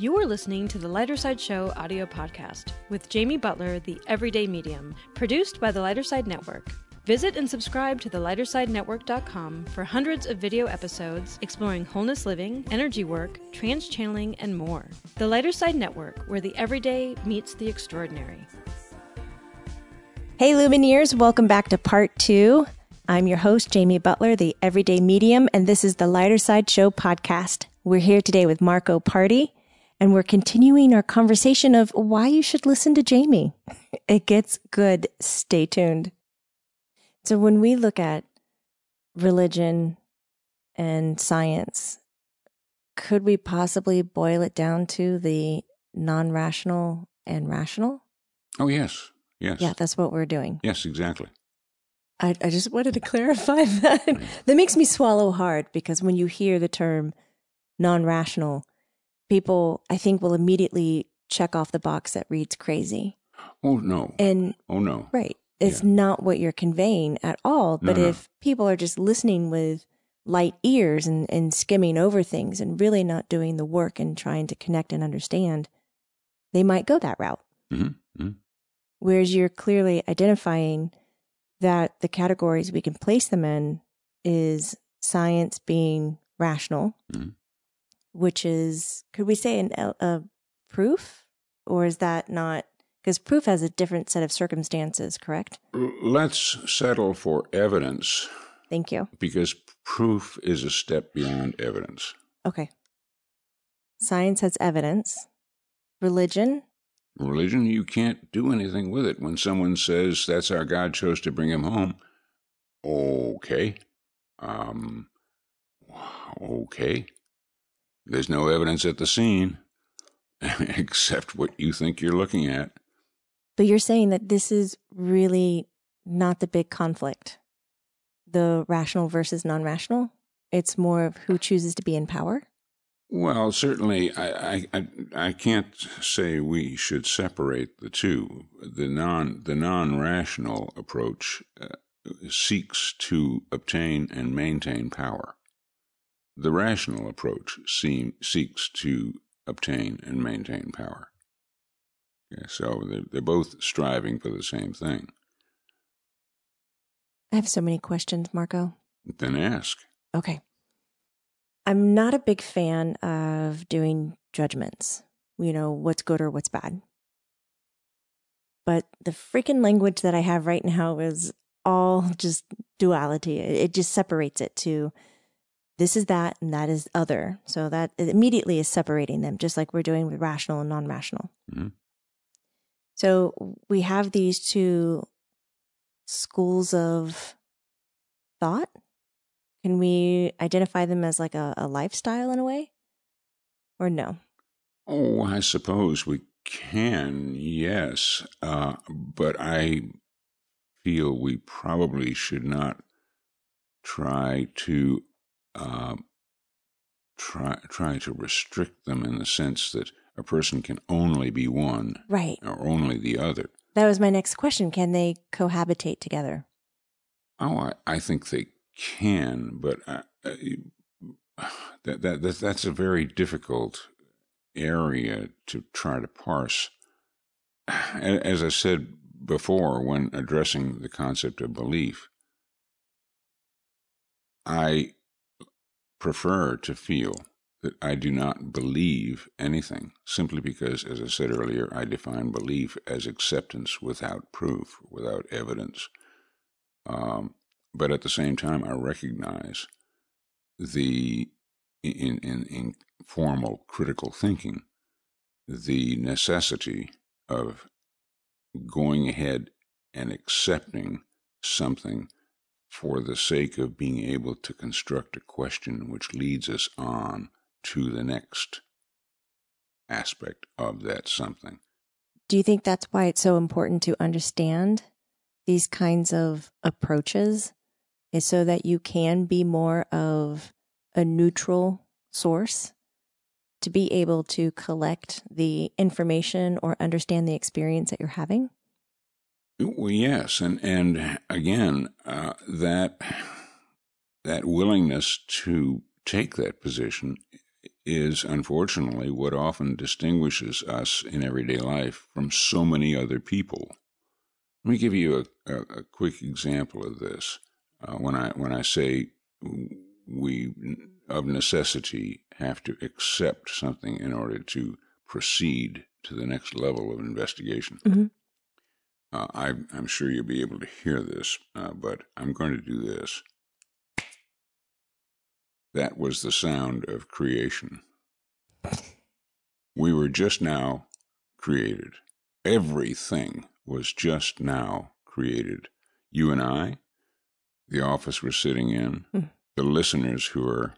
You are listening to the Lighter Side Show audio podcast with Jamie Butler, the Everyday Medium, produced by the Lighter Side Network. Visit and subscribe to the lightersidenetwork.com for hundreds of video episodes exploring wholeness living, energy work, trance channeling, and more. The Lighter Side Network, where the everyday meets the extraordinary. Hey, Lumineers, welcome back to part two. I'm your host, Jamie Butler, the Everyday Medium, and this is the Lighter Side Show podcast. We're here today with Marco Pardi, and we're continuing our conversation of why you should listen to Jamie. It gets good. Stay tuned. So, when we look at religion and science, could we possibly boil it down to the non rational and rational? Oh, yes. Yes. Yeah, that's what we're doing. Yes, exactly. I, I just wanted to clarify that. that makes me swallow hard because when you hear the term non rational, people, I think, will immediately check off the box that reads crazy. Oh, no. And, oh, no. right. It's Yeah. not what you're conveying at all. But No, no. if people are just listening with light ears and, and skimming over things and really not doing the work and trying to connect and understand, they might go that route. Mhm, mhm. Whereas you're clearly identifying that the categories we can place them in is science being rational, Mhm. Which is, could we say, an, a, a proof? Or is that not? Because proof has a different set of circumstances, correct? Let's settle for evidence Thank you. because proof is a step beyond evidence. Okay. Science has evidence. Religion, Religion, you can't do anything with it. When someone says that's our God chose to bring him home, okay. Um, okay. There's no evidence at the scene except what you think you're looking at. but you're saying that this is really not the big conflict the rational versus non rational. It's more of who chooses to be in power. Well, certainly, I, I, I, can't say we should separate the two. The non the non rational approach uh, seeks to obtain and maintain power. The rational approach seem, seeks to obtain and maintain power. Okay, so they're, they're both striving for the same thing. I have so many questions, Marco. Then ask. Okay. I'm not a big fan of doing judgments, you know, what's good or what's bad. But the freaking language that I have right now is all just duality. It it just separates it to this is that and that is other. So that immediately is separating them, just like we're doing with rational and non rational. Mhm. So we have these two schools of thought. Can we identify them as like a, a lifestyle in a way? Or no? Oh, I suppose we can, yes. Uh, but I feel we probably should not try to uh, try try to restrict them in the sense that a person can only be one Right. or only the other. That was my next question. Can they cohabitate together? Oh, I, I think they can, but I, I, that, that that that's a very difficult area to try to parse. As I said before, when addressing the concept of belief, I prefer to feel that I do not believe anything simply because, as I said earlier, I define belief as acceptance without proof, without evidence. Um, but at the same time, I recognize the in, in, in formal critical thinking the necessity of going ahead and accepting something for the sake of being able to construct a question which leads us on to the next aspect of that something. Do you think that's why it's so important to understand these kinds of approaches? Is so that you can be more of a neutral source to be able to collect the information or understand the experience that you're having? Well, yes, and and again, uh, that that willingness to take that position is unfortunately what often distinguishes us in everyday life from so many other people. Let me give you a, a, a quick example of this. Uh, when I when I say we of necessity have to accept something in order to proceed to the next level of investigation. Mm-hmm. Uh, I, am sure you'll be able to hear this, uh, but I'm going to do this. That was the sound of creation. We were just now created. Everything was just now created. You and I, the office we're sitting in, mm. the listeners who are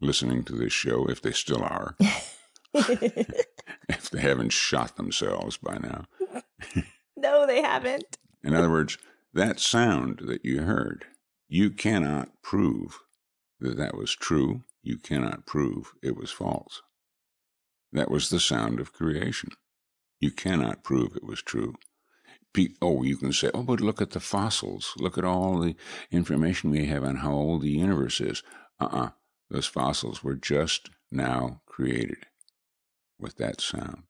listening to this show, if they still are, if they haven't shot themselves by now. no, they haven't. In other words, that sound that you heard, you cannot prove that that was true. You cannot prove it was false. That was the sound of creation. You cannot prove it was true. Oh, you can say, oh, but look at the fossils. Look at all the information we have on how old the universe is. Uh uh-uh. uh Those fossils were just now created with that sound.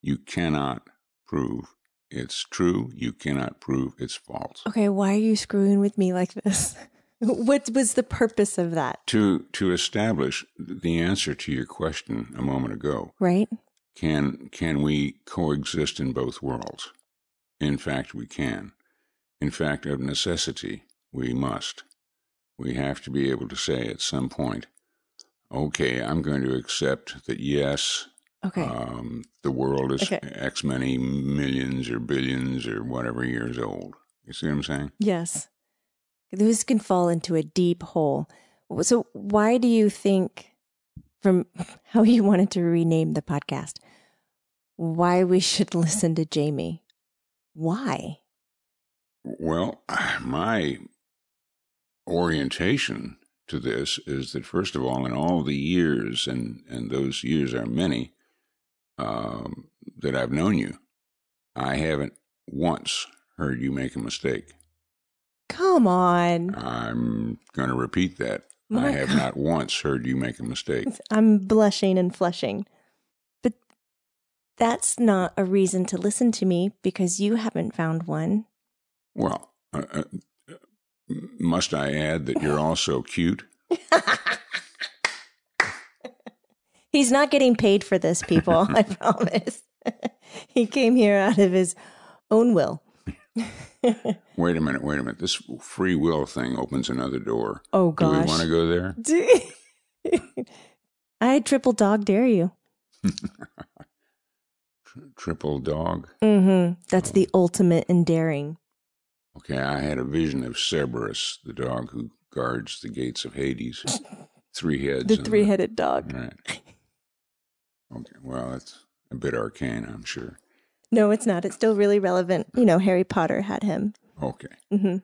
You cannot prove it's true. You cannot prove it's false. Okay, why are you screwing with me like this? what was the purpose of that? To to establish the answer to your question a moment ago. Right. Can can we coexist in both worlds? In fact, we can. In fact, of necessity, we must. We have to be able to say at some point, okay, I'm going to accept that yes, Okay. Um, the world is okay. X many millions or billions or whatever years old. You see what I'm saying? Yes. This can fall into a deep hole. So, why do you think, from how you wanted to rename the podcast, why we should listen to Jamie? Why? Well, my orientation to this is that, first of all, in all the years, and, and those years are many, um, that I've known you, I haven't once heard you make a mistake. Come on. I'm going to repeat that. My I have God. not once heard you make a mistake. I'm blushing and flushing. But that's not a reason to listen to me because you haven't found one. Well, uh, uh, must I add that you're also cute? He's not getting paid for this, people. I promise. he came here out of his own will. wait a minute, wait a minute. This free will thing opens another door. Oh gosh. Do we want to go there? I triple dog dare you. triple dog? Mm-hmm. That's oh. the ultimate in daring. Okay, I had a vision of Cerberus, the dog who guards the gates of Hades. Three heads. The three headed dog. Right. Okay, well, it's a bit arcane, I'm sure. No, it's not. It's still really relevant. You know, Harry Potter had him. Okay. Mm-hmm.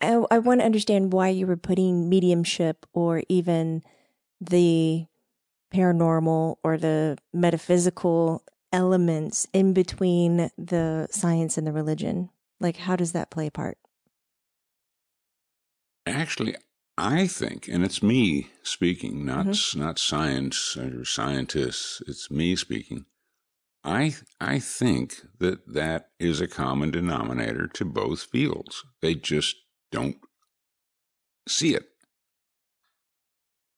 I, I want to understand why you were putting mediumship or even the paranormal or the metaphysical elements in between the science and the religion. Like, how does that play a part? Actually, I think, and it's me speaking, not mm-hmm. not science or scientists. It's me speaking. I I think that that is a common denominator to both fields. They just don't see it.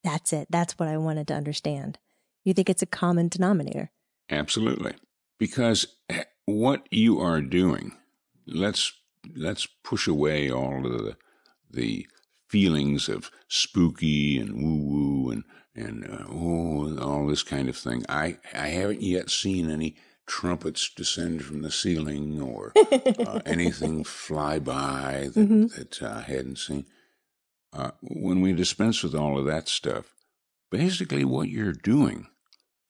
That's it. That's what I wanted to understand. You think it's a common denominator? Absolutely. Because eh, what you are doing, let's let's push away all of the the feelings of spooky and woo woo and and uh, oh all this kind of thing. I I haven't yet seen any trumpets descend from the ceiling or uh, anything fly by that, mm-hmm. that I hadn't seen. Uh, when we dispense with all of that stuff, basically what you're doing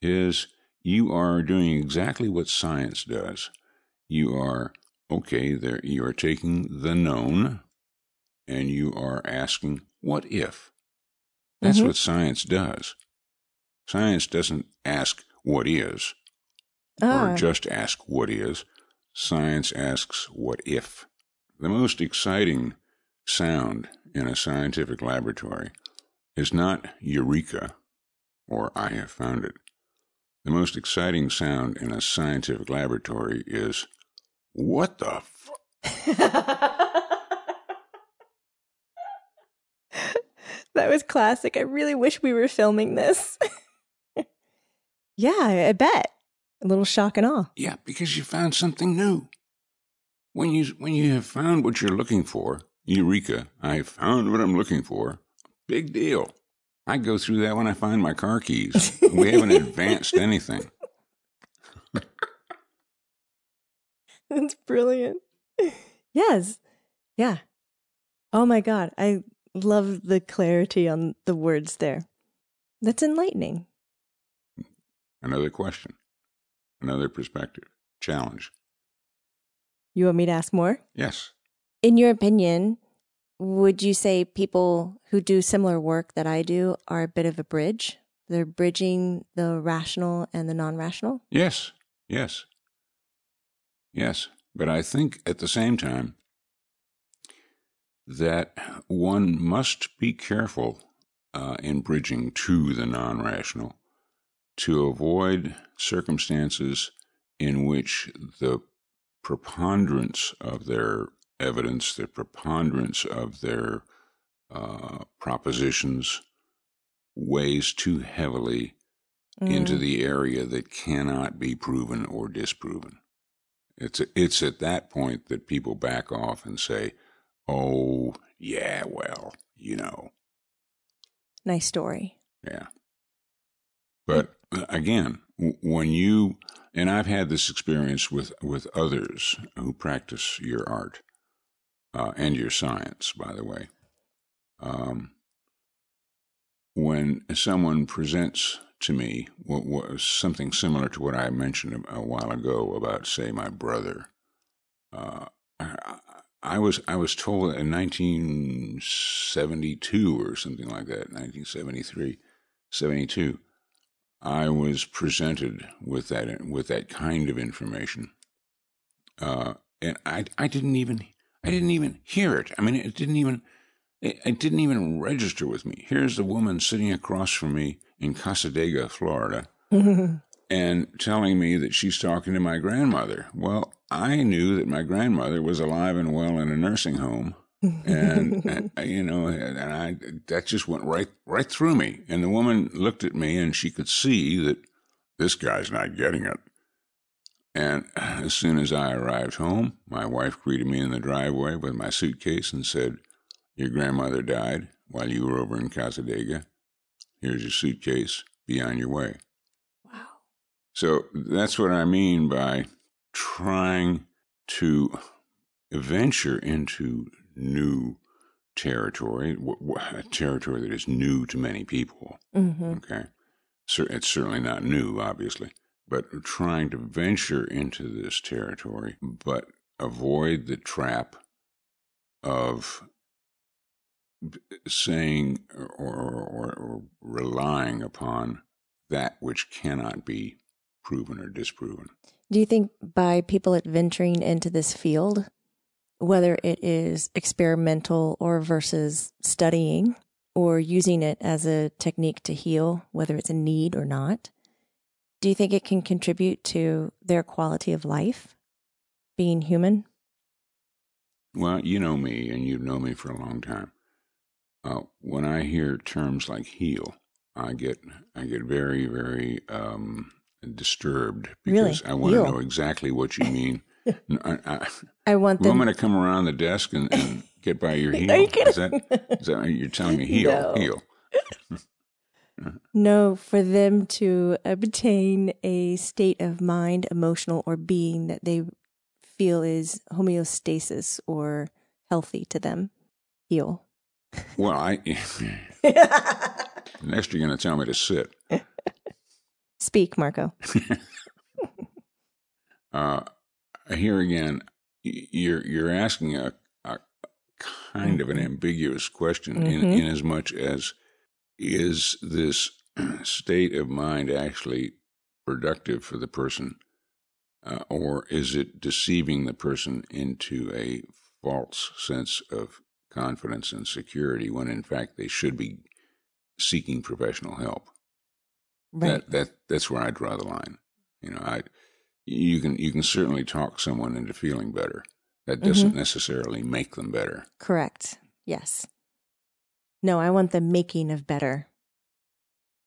is you are doing exactly what science does. You are okay. There, you are taking the known, and you are asking, what if? That's mm-hmm. what science does. Science doesn't ask what is, or ah. just ask what is. Science asks what if. The most exciting sound in a scientific laboratory is not eureka, or I have found it. The most exciting sound in a scientific laboratory is, What the f? that was classic. I really wish we were filming this. yeah, I bet. A little shock and awe. Yeah, because you found something new. When you when you have found what you're looking for, eureka! I found what I'm looking for. Big deal. I go through that when I find my car keys. we haven't advanced anything. That's brilliant. Yes. Yeah. Oh my God. I love the clarity on the words there. That's enlightening. Another question, another perspective, challenge. You want me to ask more? Yes. In your opinion, would you say people who do similar work that I do are a bit of a bridge? They're bridging the rational and the non rational? Yes. Yes. Yes. But I think at the same time that one must be careful uh, in bridging to the non rational to avoid circumstances in which the preponderance of their evidence, the preponderance of their uh, propositions weighs too heavily mm. into the area that cannot be proven or disproven. It's a, it's at that point that people back off and say, "Oh, yeah, well, you know." Nice story. Yeah. But uh, again, when you and I've had this experience with with others who practice your art uh, and your science, by the way. Um, when someone presents to me what was something similar to what I mentioned a, while ago about, say, my brother, uh, I, I, was I was told in 1972 or something like that, 1973, 72, I was presented with that with that kind of information, uh, and I I didn't even I didn't even hear it. I mean, it didn't even it, it didn't even register with me. Here's the woman sitting across from me in Cassadaga, Florida, and telling me that she's talking to my grandmother. Well, I knew that my grandmother was alive and well in a nursing home. and, and, uh, you know, and I that just went right right through me. And the woman looked at me, and she could see that this guy's not getting it. And as soon as I arrived home, my wife greeted me in the driveway with my suitcase and said, Your grandmother died while you were over in Cassadaga. Here's your suitcase. Be on your way. Wow. So that's what I mean by trying to venture into new territory, a territory that is new to many people. Mm-hmm. Okay. It's certainly not new, obviously but trying to venture into this territory, but avoid the trap of saying or, or, or, relying upon that which cannot be proven or disproven. Do you think by people adventuring into this field, whether it is experimental or versus studying or using it as a technique to heal, whether it's a need or not, do you think it can contribute to their quality of life, being human? Well, you know me, and you've known me for a long time. Uh, when I hear terms like heal, I get I get very very um, disturbed because really? I want to know exactly what you mean. I, I, I, want them. I'm going to come around the desk and, and get by your heel. Are you kidding? Is that, is that you're telling me heal no. heal? No, for them to obtain a state of mind, emotional, or being that they feel is homeostasis or healthy to them. Heal. Well, I. next, you're going to tell me to sit. Speak, Marco. uh, here again, you're you're asking a, a kind of an mm-hmm. ambiguous question mm-hmm. in, in as much as is this state of mind actually productive for the person, uh, or is it deceiving the person into a false sense of confidence and security when in fact they should be seeking professional help? Right. That that that's where I draw the line. You know, I you can you can certainly talk someone into feeling better. That doesn't mm-hmm. necessarily make them better. Correct. Yes. No, I want the making of better.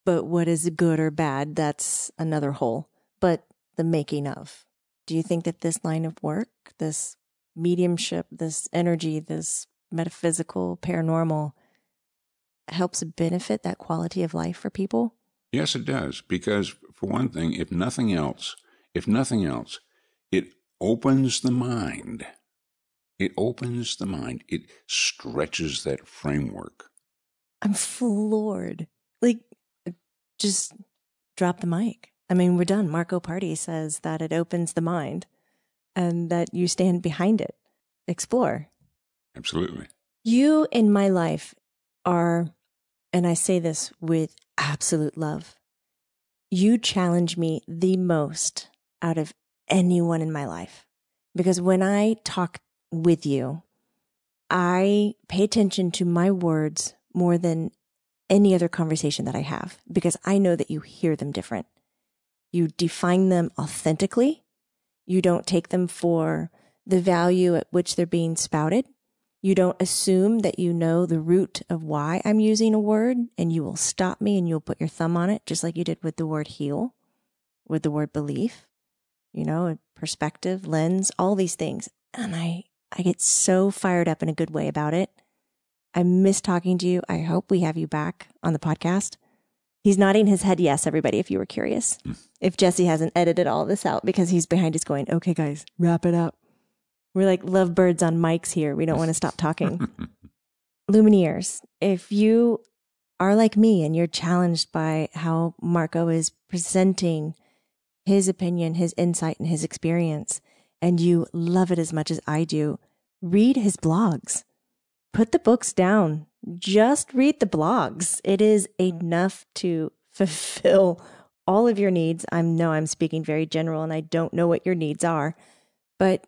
But what is good or bad, that's another whole. But the making of. Do you think that this line of work, this mediumship, this energy, this metaphysical, paranormal, helps benefit that quality of life for people? Yes, it does. Because for one thing, if nothing else, if nothing else, it opens the mind. It opens the mind. It stretches that framework. I'm floored. Like, just drop the mic. I mean, we're done. Marco Pardi says that it opens the mind and that you stand behind it. Explore. Absolutely. You in my life are, and I say this with absolute love, you challenge me the most out of anyone in my life. Because when I talk with you, I pay attention to my words more than any other conversation that I have because I know that you hear them different. You define them authentically. You don't take them for the value at which they're being spouted. You don't assume that you know the root of why I'm using a word and you will stop me and you'll put your thumb on it, just like you did with the word heal, with the word belief, you know, perspective, lens, all these things. And I, I get so fired up in a good way about it. I miss talking to you. I hope we have you back on the podcast. He's nodding his head yes, everybody, if you were curious. Hmm. If Jesse hasn't edited all this out because he's behind us going, okay, guys, wrap it up. We're like lovebirds on mics here. We don't want to stop talking. Lumineers, if you are like me and you're challenged by how Marco is presenting his opinion, his insight, and his experience, and you love it as much as I do, read his blogs. Put the books down. Just read the blogs. It is enough to fulfill all of your needs. I know I'm speaking very general and I don't know what your needs are, but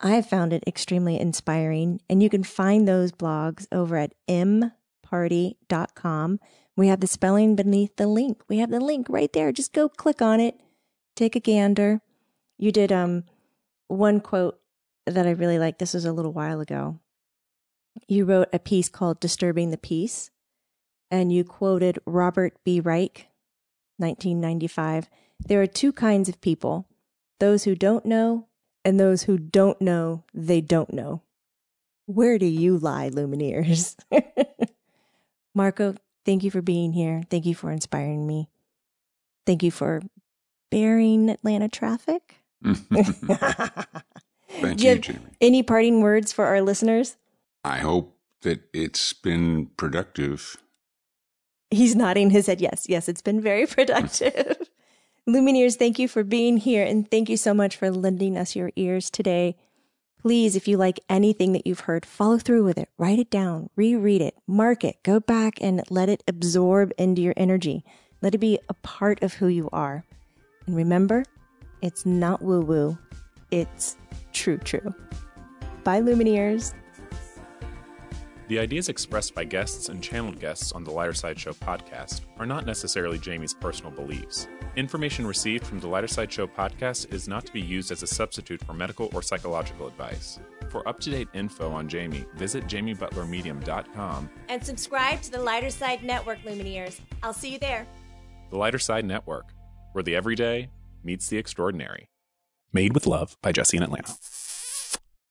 I have found it extremely inspiring. And you can find those blogs over at mpardi.com. We have the spelling beneath the link. We have the link right there. Just go click on it, take a gander. You did um one quote that I really like. This was a little while ago. You wrote a piece called Disturbing the Peace, and you quoted Robert B. Reich, 1995. There are two kinds of people those who don't know and those who don't know they don't know. Where do you lie, Lumineers? Marco, thank you for being here. Thank you for inspiring me. Thank you for bearing Atlanta traffic. Thank Do you you, Jamie. any parting words for our listeners? I hope that it's been productive. He's nodding his head. Yes, yes, it's been very productive. Lumineers, thank you for being here and thank you so much for lending us your ears today. Please, if you like anything that you've heard, follow through with it. Write it down, reread it, mark it, go back and let it absorb into your energy. Let it be a part of who you are. And remember, it's not woo woo, it's true, true. Bye, Lumineers. The ideas expressed by guests and channeled guests on the Lighter Side Show podcast are not necessarily Jamie's personal beliefs. Information received from the Lighter Side Show podcast is not to be used as a substitute for medical or psychological advice. For up to date info on Jamie, visit jamiebutlermedium.com. And subscribe to the Lighter Side Network, Lumineers. I'll see you there. The Lighter Side Network, where the everyday meets the extraordinary. Made with love by Jesse in Atlanta.